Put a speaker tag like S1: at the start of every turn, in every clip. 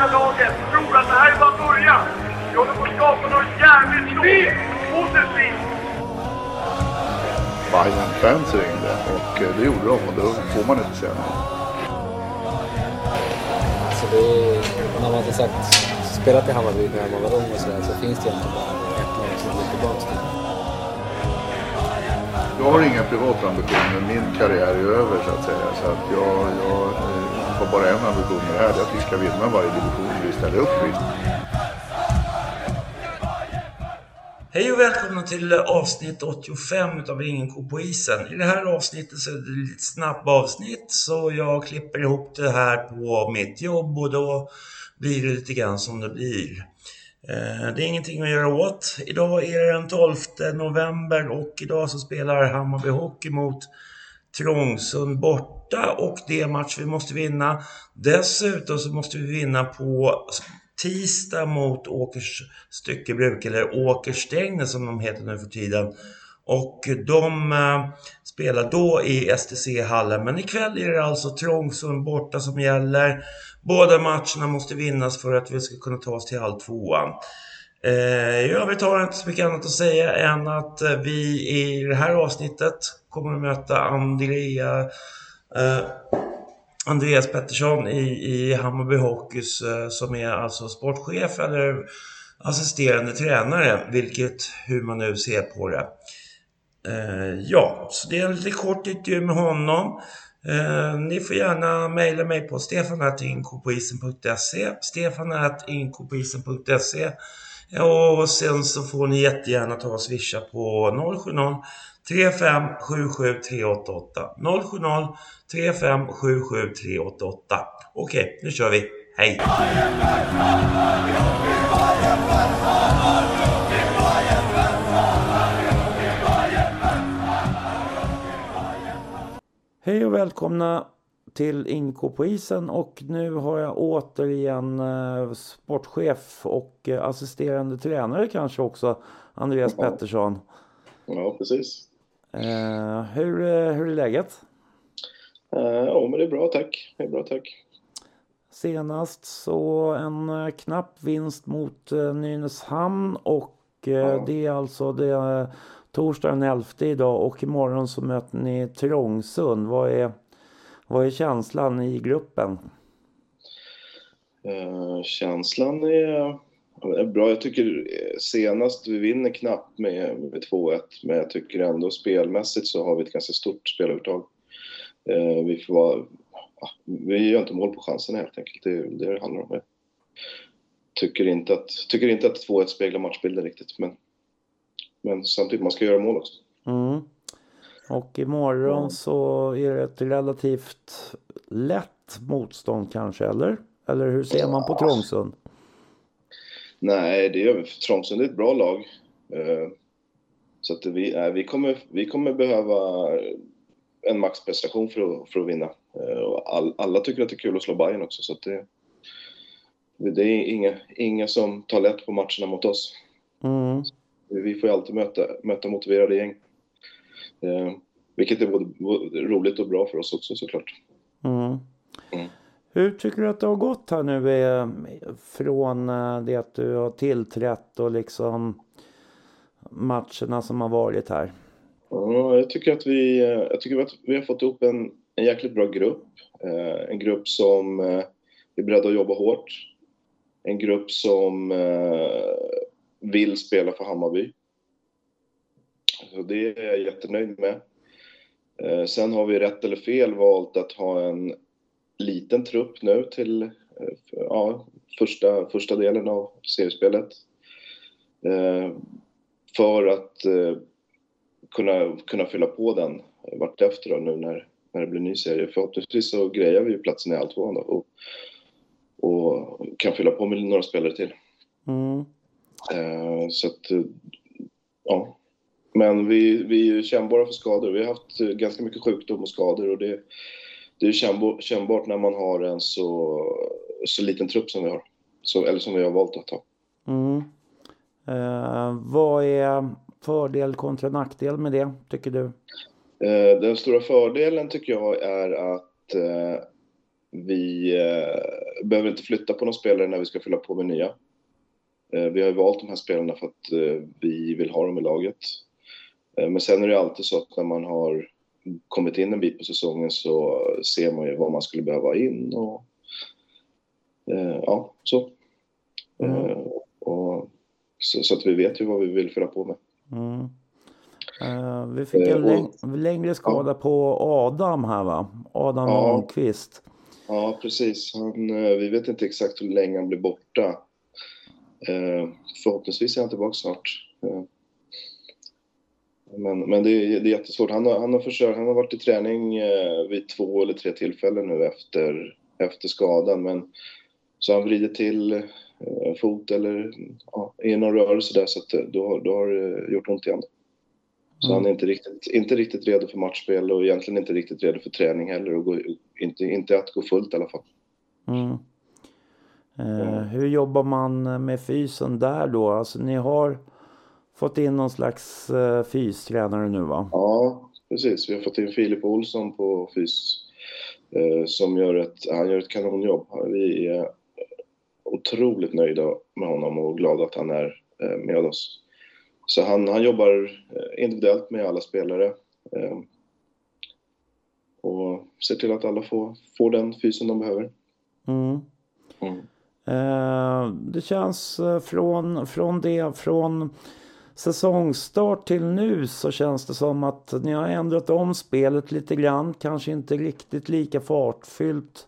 S1: hela laget tror att det här är bara början. Vi håller på att skapa något jävligt stort. Positivt.
S2: Bayern fans ringde och eh, det gjorde de och då får man inte säga nej.
S3: Så det är, när man som sagt spelat i Hammarby när man var ung och sådär så finns det egentligen bara ett lag som går tillbaka till.
S2: Jag har inga privata ambitioner. Min karriär är över så att säga. Så att jag, jag eh, har bara en ambition med det här. Det är att vi ska vinna varje division vi ställer upp i.
S4: Hej och välkomna till avsnitt 85 utav Ingen ko på isen. I det här avsnittet så är det lite snabbt avsnitt så jag klipper ihop det här på mitt jobb och då blir det lite grann som det blir. Eh, det är ingenting att göra åt. Idag är det den 12 november och idag så spelar Hammarby Hockey mot Trångsund borta och det är en match vi måste vinna. Dessutom så måste vi vinna på tisdag mot Åkers Styckebruk, eller Åkersträngnäs som de heter nu för tiden. Och de eh, spelar då i STC-hallen. Men ikväll är det alltså Trångsund borta som gäller. Båda matcherna måste vinnas för att vi ska kunna ta oss till halv tvåan. Eh, I övrigt har jag inte så mycket annat att säga än att eh, vi i det här avsnittet kommer att möta Andrea Eh, Andreas Pettersson i, i Hammarby Hockeys eh, som är alltså sportchef eller assisterande tränare, vilket hur man nu ser på det. Eh, ja, så det är en lite kort intervju med honom. Eh, ni får gärna mejla mig på stefanattinkopoisen.se stefanattinkopoisen.se och sen så får ni jättegärna ta och swisha på 070 35 77 388 070 35 77 388 Okej, nu kör vi. Hej!
S5: Hej och välkomna till Inko på isen och nu har jag återigen eh, sportchef och eh, assisterande tränare kanske också, Andreas
S6: Ja.
S5: Pettersson.
S6: Ja, precis.
S5: Eh, hur, eh, hur är läget?
S6: Uh, ja, men det är bra tack. Det är bra tack.
S5: Senast så en eh, knapp vinst mot eh, Nynäshamn och eh,
S6: Ja.
S5: det är alltså det är torsdag den 11 idag och imorgon så möter ni Trångsund. Vad är, vad är känslan i gruppen?
S6: Eh, känslan är, är bra. Jag tycker eh, senast vi vinner knappt med, med 2-1, men jag tycker ändå spelmässigt så har vi ett ganska stort spelövertag. Eh, vi får vara, ja, vi gör inte mål på chansen helt enkelt. Det är det det handlar om. Jag tycker inte att, tycker inte att 2-1 speglar matchbilden riktigt, men, men samtidigt, man ska göra mål också.
S5: Mm. Och imorgon
S6: Ja.
S5: så är det ett relativt lätt motstånd kanske, eller? Eller hur ser man på Trångsund?
S6: Nej, det gör vi. Trångsund är ett bra lag. Eh, Så att vi, nej, vi, kommer, vi kommer behöva en maxprestation för att, för att vinna. Eh, Och all, alla tycker att det är kul att slå Bayern också, så att det, det är inga, inga som tar lätt på matcherna mot oss.
S5: Mm.
S6: Vi får ju alltid möta, möta motiverade gäng. Eh, Vilket är både roligt och bra för oss också såklart.
S5: Hur tycker du att det har gått här nu eh, från eh, det att du har tillträtt och liksom matcherna som har varit här?
S6: Ja, jag tycker att vi, eh, jag tycker att vi har fått ihop en, en jäkligt bra grupp. Eh, en grupp som eh, är beredd att jobba hårt. En grupp som eh, vill spela för Hammarby. Så det är jag jättenöjd med. Sen har vi rätt eller fel valt att ha en liten trupp nu till eh, ja, första, första delen av seriespelet. Eh, för att eh, kunna, kunna fylla på den vartefter då, nu när, när det blir ny serie. Förhoppningsvis så grejar vi ju platsen i alltvåan då och, och kan fylla på med några spelare till.
S5: Mm.
S6: Så att, ja. Men vi, vi är ju kännbara för skador. Vi har haft ganska mycket sjukdom och skador och det, det är kännbart när man har en så, så liten trupp som vi har. Så, eller som vi har valt att ha.
S5: Mm. Eh, vad är fördel kontra nackdel med det, tycker du?
S6: Eh, Den stora fördelen tycker jag är att eh, vi eh, behöver inte flytta på några spelare när vi ska fylla på med nya. Eh, vi har ju valt de här spelarna för att eh, vi vill ha dem i laget. Men sen är det alltid så att när man har kommit in en bit på säsongen så ser man ju vad man skulle behöva in och eh, ja, så.
S4: Mm.
S6: Eh, och, så. Så att vi vet ju vad vi vill fylla på med.
S4: Mm. Eh, vi fick en
S6: Eh,
S4: läng- längre skada på Adam här va? Adam
S6: Ja. Ja, precis. Han, eh, vi vet inte exakt hur länge han blir borta. Eh, förhoppningsvis är han tillbaka snart. Men men det, är, det är jättesvårt. Han har, han, har försökt, han har varit i träning eh, vid två eller tre tillfällen nu efter, efter skadan. Men så han vridit till eh, fot eller ja, i någon rörelse där så att eh, då, har- då har det gjort ont igen. Så han är inte riktigt, inte riktigt redo för matchspel och egentligen inte riktigt redo för träning heller. Och gå, inte, inte att gå fullt i alla fall.
S4: Mm. Eh, hur jobbar man med fysen där då? Alltså ni har fått in någon slags eh, fystränare nu va?
S6: Ja, precis. Vi har fått in Filip Olsson på fys eh, som gör ett, han gör ett kanonjobb. Vi är otroligt nöjda med honom och glada att han är eh, med oss. Så han, han jobbar eh, individuellt med alla spelare eh, och ser till att alla får, får den fysen de behöver.
S4: Mm.
S6: Mm.
S4: Eh, det känns från, från det, från säsongstart till nu så känns det som att ni har ändrat om spelet lite grann. Kanske inte riktigt lika fartfyllt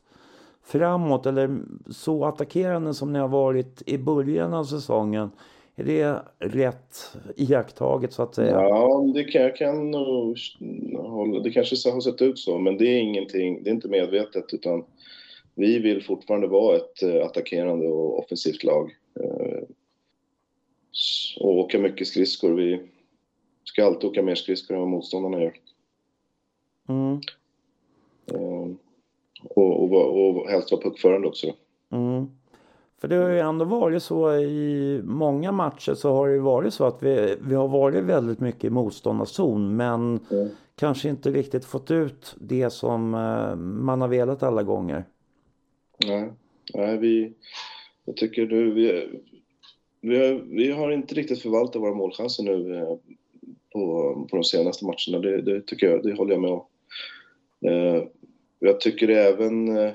S4: framåt eller så attackerande som ni har varit i början av säsongen. Är det rätt iakttaget så att säga?
S6: Ja, det kan, jag kan nog hålla. Det kanske har sett ut så, men det är ingenting. Det är inte medvetet, utan vi vill fortfarande vara ett eh, attackerande och offensivt lag. Eh, och åka mycket skridskor. Vi ska alltid åka mer skridskor än vad motståndarna gör.
S4: Mm,
S6: Eh, Och, och, och helst vara puckförande också.
S4: Mm. För det har ju ändå varit så i många matcher så har det ju varit så att vi, vi har varit väldigt mycket i motståndarzon men
S6: Mm.
S4: kanske inte riktigt fått ut det som eh, man har velat alla gånger.
S6: Nej, nej vi, jag tycker du, vi, vi, har, vi har inte riktigt förvaltat våra målchanser nu eh, på, på de senaste matcherna. Det, det tycker jag, det håller jag med om. Eh, jag tycker även eh,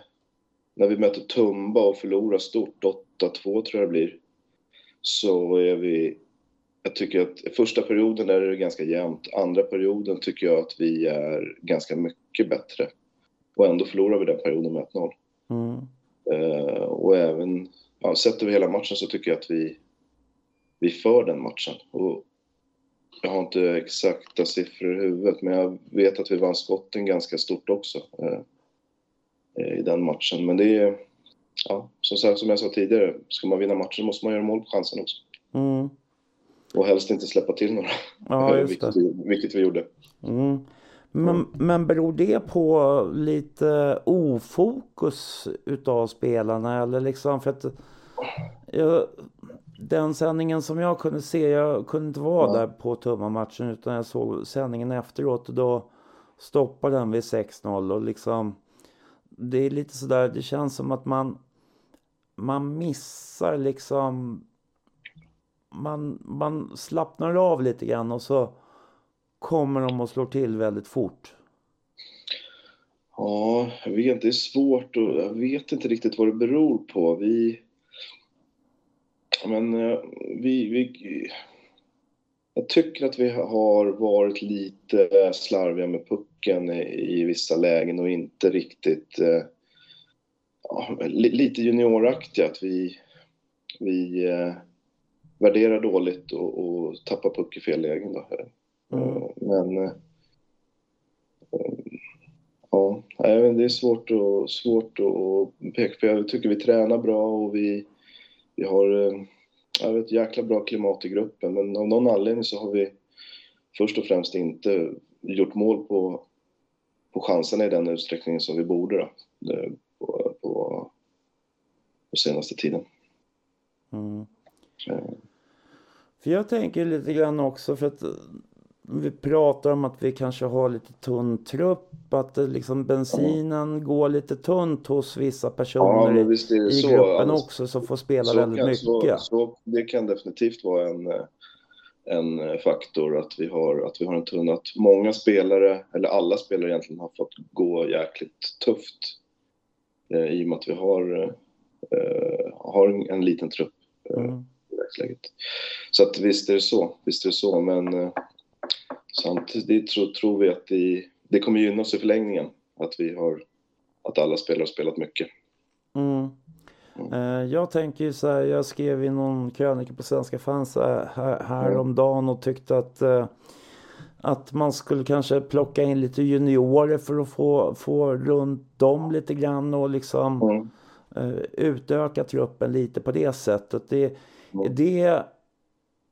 S6: när vi möter Tumba och förlorar stort, 8-2 tror jag det blir, så är vi jag tycker att första perioden är det ganska jämnt. Andra perioden tycker jag att vi är ganska mycket bättre. Och ändå förlorar vi den perioden med 1-0.
S4: Mm.
S6: Och även, ja, sett över hela matchen så tycker jag att vi, vi för den matchen. Och jag har inte exakta siffror i huvudet, men jag vet att vi vann skotten ganska stort också eh, i den matchen. Men det är, ja, som, sagt, som jag sa tidigare, ska man vinna matchen måste man göra mål på chansen också.
S4: Mm.
S6: Och helst inte släppa till några,
S4: Ja, just
S6: vilket, vi, vilket vi gjorde.
S4: Mm. Men, men beror det på lite ofokus utav spelarna eller liksom för att jag, den sändningen som jag kunde se, jag kunde inte vara
S6: Ja.
S4: där på Tumma-matchen utan jag såg sändningen efteråt och då stoppade den vid 6-0 och liksom det är lite sådär, det känns som att man man missar liksom man, man slappnar av lite grann och så kommer de och slår till väldigt fort.
S6: Ja, jag vet, det är svårt och jag vet inte riktigt vad det beror på. Vi... Men eh, vi, vi... Jag tycker att vi har varit lite slarviga med pucken i, i vissa lägen och inte riktigt... Eh, ja, li, lite junioraktiga. Att vi, vi eh, värderar dåligt och, och tappar puck i fel lägen. Då.
S4: Mm.
S6: Eh, Men... Eh, Ja, det är svårt, och, svårt att peka på. Jag tycker vi tränar bra och vi, vi har eh, jag vet, ett jäkla bra klimat i gruppen. Men av någon anledning så har vi först och främst inte gjort mål på, på chanserna i den utsträckningen som vi borde då, eh, på, på, på senaste tiden.
S4: Mm. För jag tänker lite grann också för att vi pratar om att vi kanske har lite tunn trupp, att liksom bensinen går lite tunt hos vissa
S6: Ja,
S4: personer
S6: det
S4: i
S6: så.
S4: gruppen
S6: Alltså,
S4: också som får spela väldigt
S6: kan,
S4: mycket.
S6: Så, så, det kan definitivt vara en, en faktor att vi, har, att vi har en tunn, att många spelare, eller alla spelare egentligen, har fått gå jäkligt tufft. Eh, I och med att vi har, eh, har en, en liten trupp eh,
S4: Mm.
S6: Så att visst är det så, visst är det så, men eh, samtidigt tror, tror vi att det, det kommer gynna oss i förlängningen, att vi har, att alla spelare har spelat mycket.
S4: Mm. Eh, Jag tänker ju så här, jag skrev i någon krönika på Svenska fans här, här, häromdagen och tyckte att, eh, att man skulle kanske plocka in lite juniorer för att få, få runt dem lite grann och liksom
S6: Mm.
S4: eh, utöka truppen lite på det sättet. Det,
S6: Mm.
S4: det,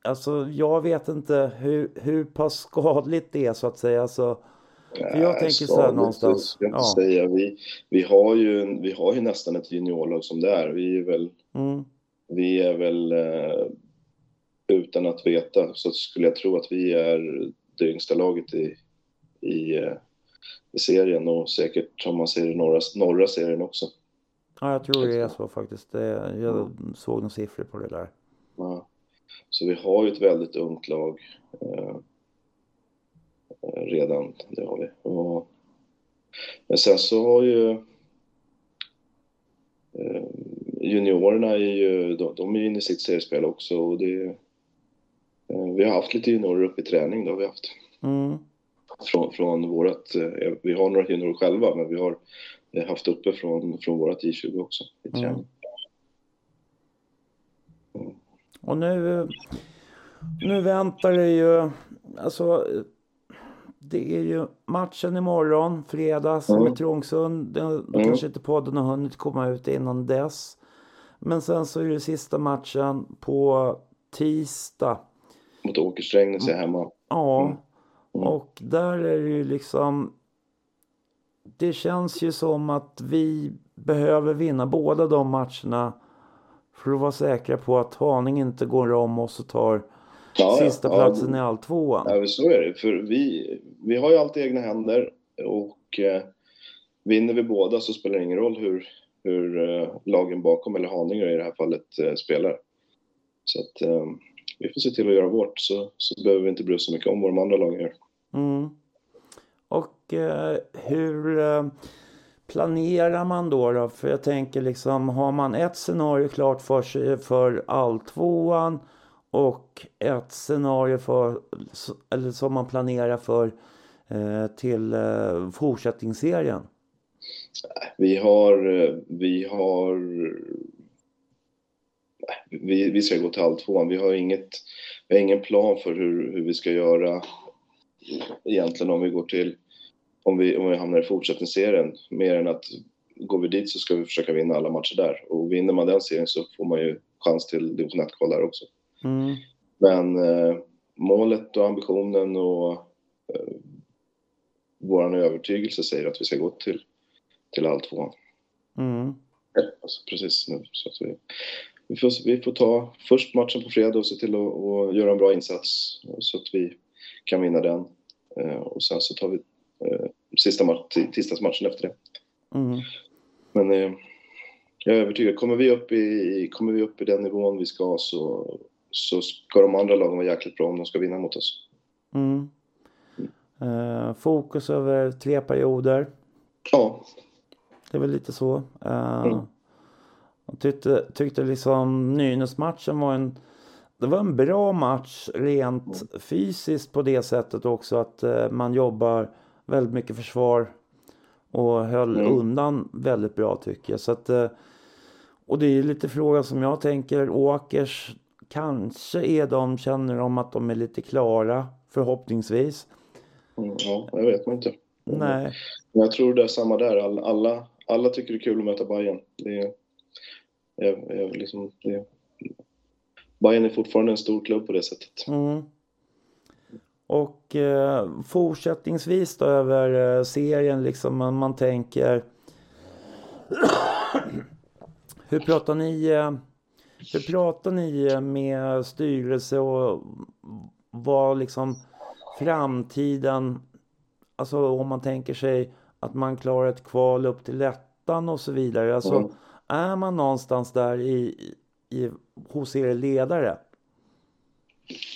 S4: alltså jag vet inte hur, hur pass skadligt det är så att säga. Alltså, för jag tänker så här någonstans.
S6: jag
S4: Ja.
S6: säga. Vi, vi, har ju, vi har ju nästan ett juniorlag som det är. Vi är väl,
S4: Mm,
S6: vi är väl eh, utan att veta så skulle jag tro att vi är det yngsta laget i, i, eh, i serien och säkert om man ser i norra, norra serien också.
S4: ja, jag tror det är så faktiskt. Jag såg några siffror på det där.
S6: Ja. Så vi har ju ett väldigt ungt lag eh, eh, redan. Det har vi. Och, men sen så har ju eh, juniorerna är ju, de, de är ju inne i sitt seriespel också och det eh, vi har haft lite juniorer uppe i träning, det har vi haft.
S4: Mm.
S6: Från, från vårat, eh, vi har några juniorer själva men vi har eh, haft uppe från, från vårat I20 också i
S4: Mm.
S6: träning.
S4: Och nu, nu väntar det ju, alltså det är ju matchen imorgon, fredags
S6: Mm.
S4: med Trångsund. Då
S6: Mm.
S4: kanske inte podden har hunnit komma ut innan dess. Men sen så är det sista matchen på tisdag.
S6: Mot Åkersträngnäs är hemma.
S4: Ja,
S6: Mm. Mm.
S4: och där är det ju liksom... Det känns ju som att vi behöver vinna båda de matcherna för att vara säkra på att Haninge inte går om oss och tar
S6: Ja, ja.
S4: sista
S6: Ja,
S4: platsen i alltvåan.
S6: Ja, så är det. För vi, vi har ju alltid egna händer och eh, vinner vi båda så spelar det ingen roll hur, hur eh, lagen bakom, eller Haninge i det här fallet, eh, spelar. Så att eh, vi får se till att göra vårt så, så behöver vi inte bry oss så mycket om vad de andra lagen gör.
S4: Mm. Och eh, hur eh, planerar man då, då? För jag tänker liksom, har man ett scenario klart för sig för alltvåan och ett scenario för, eller som man planerar för eh, till eh, fortsättningsserien?
S6: Vi har, eh, vi har, vi, vi ska gå till alltvåan. Vi har inget, vi har ingen plan för hur, hur vi ska göra egentligen om vi går till, om vi, om vi hamnar i fortsättningsserien. Mer än att går vi dit så ska vi försöka vinna alla matcher där. Och vinner man den serien så får man ju chans till division 1-kval där också.
S4: Mm.
S6: Men eh, målet och ambitionen och eh, vår övertygelse säger att vi ska gå till, till alltvåan.
S4: Mm.
S6: Alltså, precis nu. Så att vi, vi, får, vi får ta först matchen på fredag och se till att och göra en bra insats så att vi kan vinna den. Eh, och sen så tar vi eh, sista match, tisdagsmatchen efter det.
S4: Mm.
S6: Men eh, jag är övertygad, kommer vi, upp i, kommer vi upp i den nivån vi ska så, så ska de andra lagen vara jäkligt bra om de ska vinna mot oss.
S4: Mm. Eh, fokus över tre perioder.
S6: Ja,
S4: Det är väl lite så. Uh,
S6: Mm.
S4: Jag tyckte, tyckte liksom Nynäsmatchen var en det var en bra match rent
S6: Mm.
S4: fysiskt på det sättet också att eh, man jobbar väldigt mycket försvar och höll
S6: Mm.
S4: undan väldigt bra tycker jag. Så att, eh, och det är lite frågan som jag tänker Åkers kanske är de, känner de att de är lite klara förhoppningsvis.
S6: mm, ja jag vet man inte.
S4: Nej.
S6: Men jag tror det är samma där. Alla, alla, alla tycker det är kul att möta Bayern. Det är, jag, jag liksom, det, Bayern är fortfarande en stor klubb på det sättet.
S4: Mm. Och eh, fortsättningsvis då över eh, serien liksom man, man tänker Hur pratar ni eh, Hur pratar ni eh, med styrelse och vad liksom framtiden, alltså om man tänker sig att man klarar ett kval upp till ettan och så vidare. Alltså
S6: Mm.
S4: är man någonstans där i, i, hos er ledare?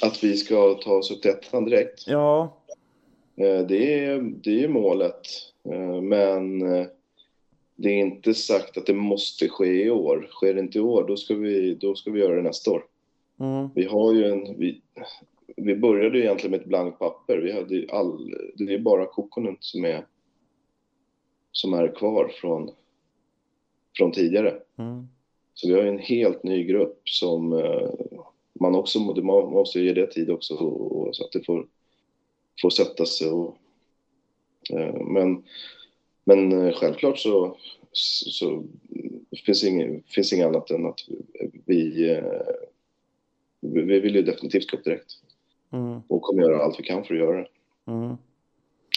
S6: Att vi ska ta oss upp till ettan direkt.
S4: Ja,
S6: Eh, Det är, det är målet. Eh, Men eh, det är inte sagt att det måste ske i år. Sker det inte i år, då ska vi, då ska vi göra det nästa år.
S4: mm,
S6: Vi har ju en... Vi, vi började ju egentligen med ett blankt papper. Vi hade all, det är bara Kokkonen som är, som är kvar från, från tidigare.
S4: mm,
S6: Så vi har ju en helt ny grupp som man också man måste ge det tid också och, och, så att det får, får sätta sig. Och, eh, men, men eh, självklart så, så, så finns inget finns inget annat än att vi, eh, vi vi vill ju definitivt gå upp direkt
S4: mm,
S6: och kommer göra allt vi kan för att göra det.
S4: mm,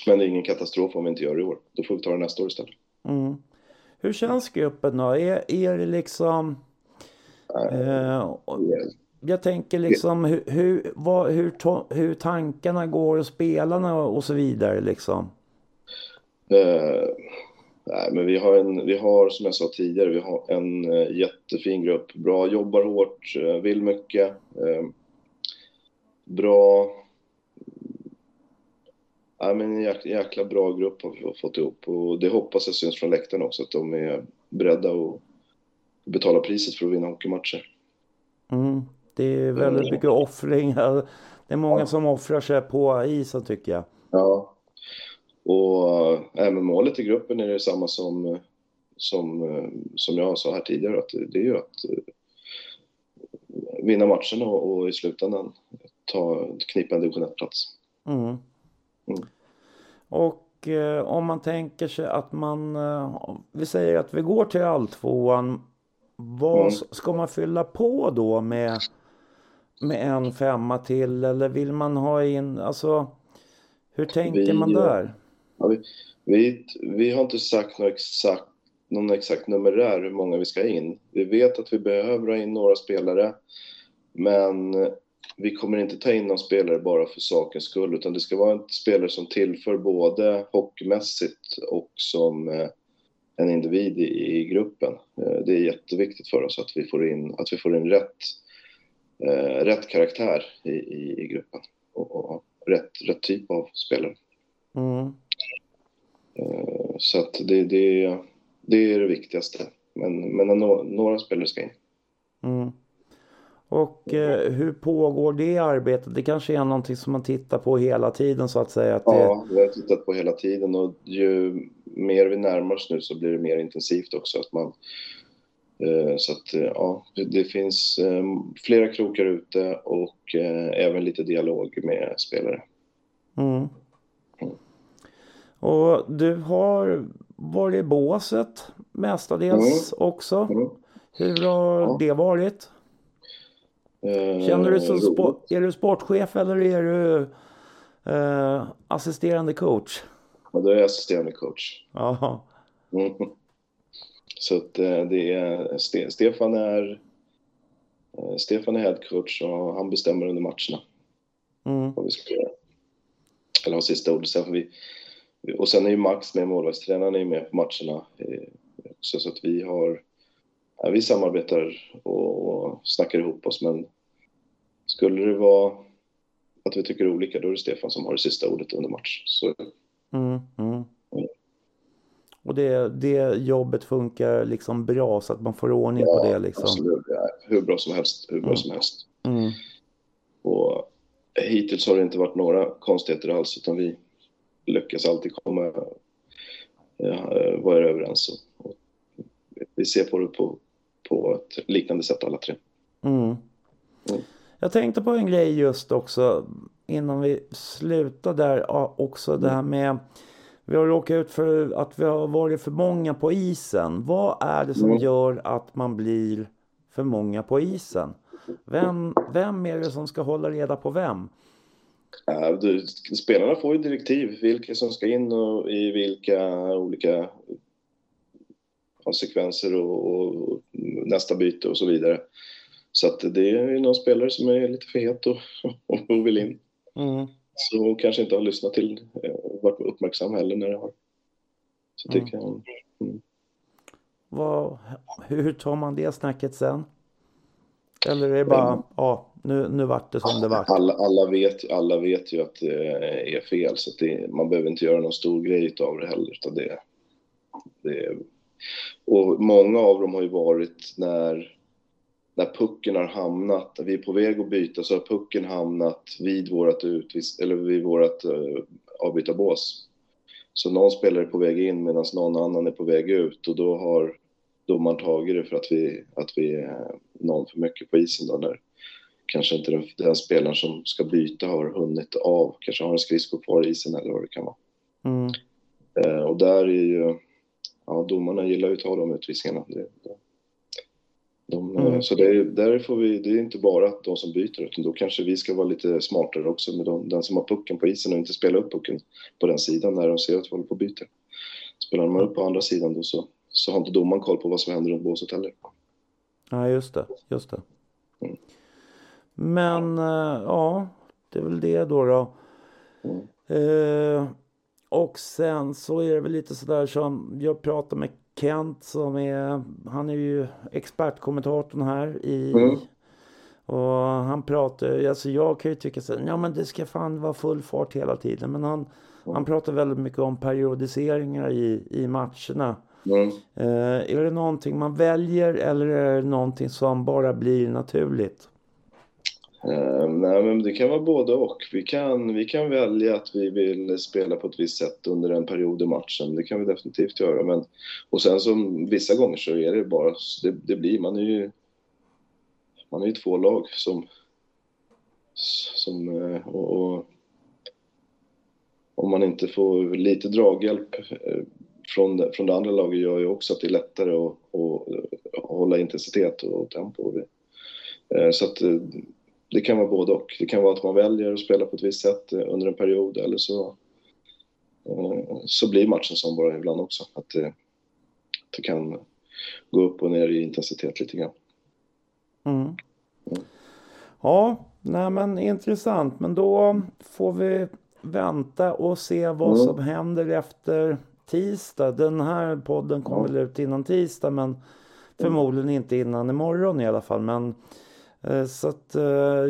S6: Men det är ingen katastrof om vi inte gör det i år. Då får vi ta det nästa år istället.
S4: mm. Hur känns gruppen då? Är, är det liksom... Eh, och- jag tänker liksom hur, hur, vad, hur, to, hur tankarna går och spelarna och så vidare liksom.
S6: Eh, nej, men vi har, en, vi har, som jag sa tidigare, vi har en eh, jättefin grupp. Bra, jobbar hårt, eh, vill mycket. Eh, bra... Nej, men en jäkla, jäkla bra grupp har vi fått ihop och det hoppas jag syns från läktaren också att de är beredda att betala priset för att vinna hockeymatcher.
S4: Mm. Det är väldigt mycket offringar. Det är många som offrar sig på isen tycker jag.
S6: Ja. Och även målet i gruppen är det samma som, som, eh, som jag sa här tidigare. Att det är ju att eh, vinna matchen och, och i slutändan ta, knipa en division 1-plats.
S4: Mm.
S6: Mm.
S4: Och eh, om man tänker sig att man, eh, vi säger att vi går till alltvåan. Vad
S6: Mm.
S4: ska man fylla på då med, med en femma till eller vill man ha in, alltså hur tänker
S6: Vi,
S4: man där?
S6: Ja, vi, vi, vi har inte sagt något exakt, någon exakt numerär hur många vi ska in. Vi vet att vi behöver ha in några spelare, men vi kommer inte ta in någon spelare bara för sakens skull, utan det ska vara en spelare som tillför både hockeymässigt och som eh, en individ i, i gruppen. Eh, det är jätteviktigt för oss att vi får in, att vi får in rätt, eh, rätt karaktär i, i, i gruppen och, och rätt, rätt typ av spelare.
S4: Mm.
S6: Eh, Så att det, det, det är det viktigaste. Men, men nå- några spelare ska in.
S4: Mm. Och eh, hur pågår det arbetet? Det kanske är någonting som man tittar på hela tiden så att säga. Att det,
S6: Ja, vi har tittat på hela tiden och ju mer vi närmar oss nu så blir det mer intensivt också. Att man, så att eh, ja, det, finns eh, flera krokar ute och eh, även lite dialog med spelare.
S4: Mm. Och du har varit i båset mestadels också.
S6: Mm.
S4: Hur har
S6: Ja.
S4: det varit?
S6: Eh,
S4: Känner du som är du sportchef eller är du eh, assisterande coach?
S6: Ja, då är jag assisterande coach.
S4: Ja.
S6: Mm. Så att eh, det är, Ste- Stefan är eh, Stefan är headcoach och han bestämmer under matcherna
S4: Mm.
S6: vad vi ska göra. Eller har sista ordet. Sen vi, och sen är ju Max med, målvaktstränaren är med på matcherna eh, också. Så att vi har, ja, vi samarbetar och, och snackar ihop oss. Men skulle det vara att vi tycker olika, då är det Stefan som har det sista ordet under match. Så
S4: Mm. Mm. Och det, det jobbet funkar liksom bra så att man får ordning på det liksom.
S6: absolut. Ja, hur bra som helst. Hur bra
S4: Mm.
S6: som helst.
S4: Mm.
S6: Och hittills har det inte varit några konstigheter alls, utan vi lyckas alltid komma, vara överens. Och, och vi ser på det på, på ett liknande sätt alla tre.
S4: Mm.
S6: Mm.
S4: Jag tänkte på en grej just också innan vi slutar där ja, också det här med vi har råkat ut för att vi har varit för många på isen. Vad är det som
S6: Mm.
S4: gör att man blir för många på isen? Vem, vem är det som ska hålla reda på vem?
S6: Du, spelarna får ju direktiv, vilka som ska in och i vilka olika konsekvenser och, och, och nästa byte och så vidare. Så det är ju någon spelare som är lite för het och, och vill in.
S4: Mm.
S6: Så kanske inte har lyssnat till, eh, varit uppmärksam heller när det har. Så det
S4: Mm.
S6: kan,
S4: Vad, hur tar man det snacket sen? Eller är det bara, ja, nu, nu vart det som det vart.
S6: alla, alla, vet, alla vet ju att det är fel så det, man behöver inte göra någon stor grej av det heller. Utan det, det, och många av dem har ju varit när, när pucken har hamnat, vi är på väg att byta så har pucken hamnat vid vårat, utvis, eller vid vårat uh, avbytarbås. Så någon spelare är på väg in medan någon annan är på väg ut och då har domaren tagit det för att vi, att vi är någon för mycket på isen då när kanske inte den, den spelaren som ska byta har hunnit av, kanske har en skridsko kvar i isen eller vad det kan vara.
S4: Mm.
S6: Eh, och där är ju, ja domarna gillar ju att ta de utvisningarna. Det, de, de, eh,
S4: Mm.
S6: Så det är, där får vi, det är inte bara de som byter utan då kanske vi ska vara lite smartare också med de, den som har pucken på isen och inte spela upp pucken på den sidan när de ser att vi håller på att byta. Spelar man upp på andra sidan då så, så har inte domaren koll på vad som händer runt båset heller.
S4: Ja, just det. Just det.
S6: Mm.
S4: Men eh, ja, det är väl det då. då.
S6: Mm.
S4: Eh, och sen så är det väl lite sådär som jag pratar med Kent som är, han är ju expertkommentatorn här i
S6: Mm.
S4: och han pratar, alltså jag kan ju tycka så ja men det ska fan vara full fart hela tiden men han, han pratar väldigt mycket om periodiseringar i, i matcherna.
S6: Mm.
S4: Eh, är det någonting man väljer eller är det någonting som bara blir naturligt?
S6: Eh, nej, men det kan vara både och. Vi kan, vi kan välja att vi vill spela på ett visst sätt under en period i matchen. Det kan vi definitivt göra. Men, och sen som vissa gånger så är det bara, det, det blir, man är ju, man är ju två lag som, som eh, och, och om man inte får lite draghjälp eh, från det, från det andra laget gör ju också att det är lättare att, att hålla intensitet och tempo. Så att det kan vara både och. Det kan vara att man väljer att spela på ett visst sätt eh, under en period eller så, eh, så blir matchen som bara ibland också. Att det, det kan gå upp och ner i intensitet lite grann.
S4: Mm. Ja, nej men intressant. Men då får vi vänta och se vad
S6: Mm.
S4: som händer efter tisdag. Den här podden kommer väl ut innan tisdag men förmodligen inte innan imorgon i alla fall. Men så att eh,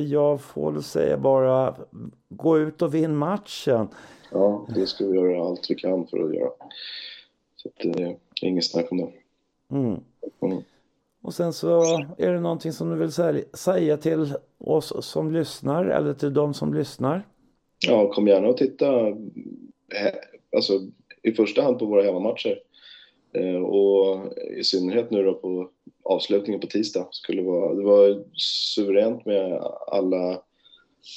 S4: jag får väl säga bara gå ut och vinn matchen.
S6: Ja, det ska vi göra allt vi kan för att göra. Så att det är inget snack om det.
S4: Mm.
S6: Mm.
S4: Och sen så är det någonting som du vill sä- säga till oss som lyssnar eller till de som lyssnar.
S6: Ja, kom gärna och titta eh, alltså, i första hand på våra hemmamatcher. Eh, och i synnerhet nu då på avslutningen på tisdag. Skulle vara, det var suveränt med alla,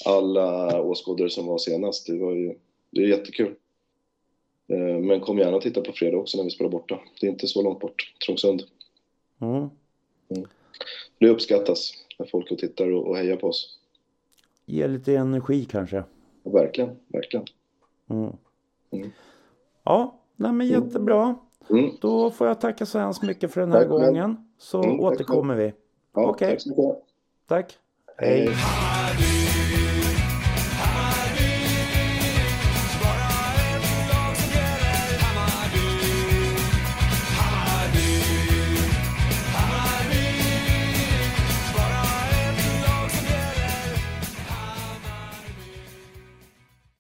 S6: alla åskådare som var senast. Det var ju det är jättekul. Eh, men kom gärna och titta på fredag också när vi spelar borta. Det är inte så långt bort, Trångsund.
S4: Mm.
S6: Det uppskattas när folk och tittar och, och hejar på oss.
S4: Ge lite energi kanske.
S6: Och verkligen, verkligen.
S4: Mm.
S6: Mm.
S4: Ja, nej men jättebra.
S6: Mm.
S4: Då får jag tacka så hemskt mycket för den här
S6: Tack
S4: gången. Så
S6: Mm,
S4: återkommer vi.
S6: Ja,
S4: Okej.
S6: Mycket.
S4: Tack.
S6: Hej.
S4: Hej.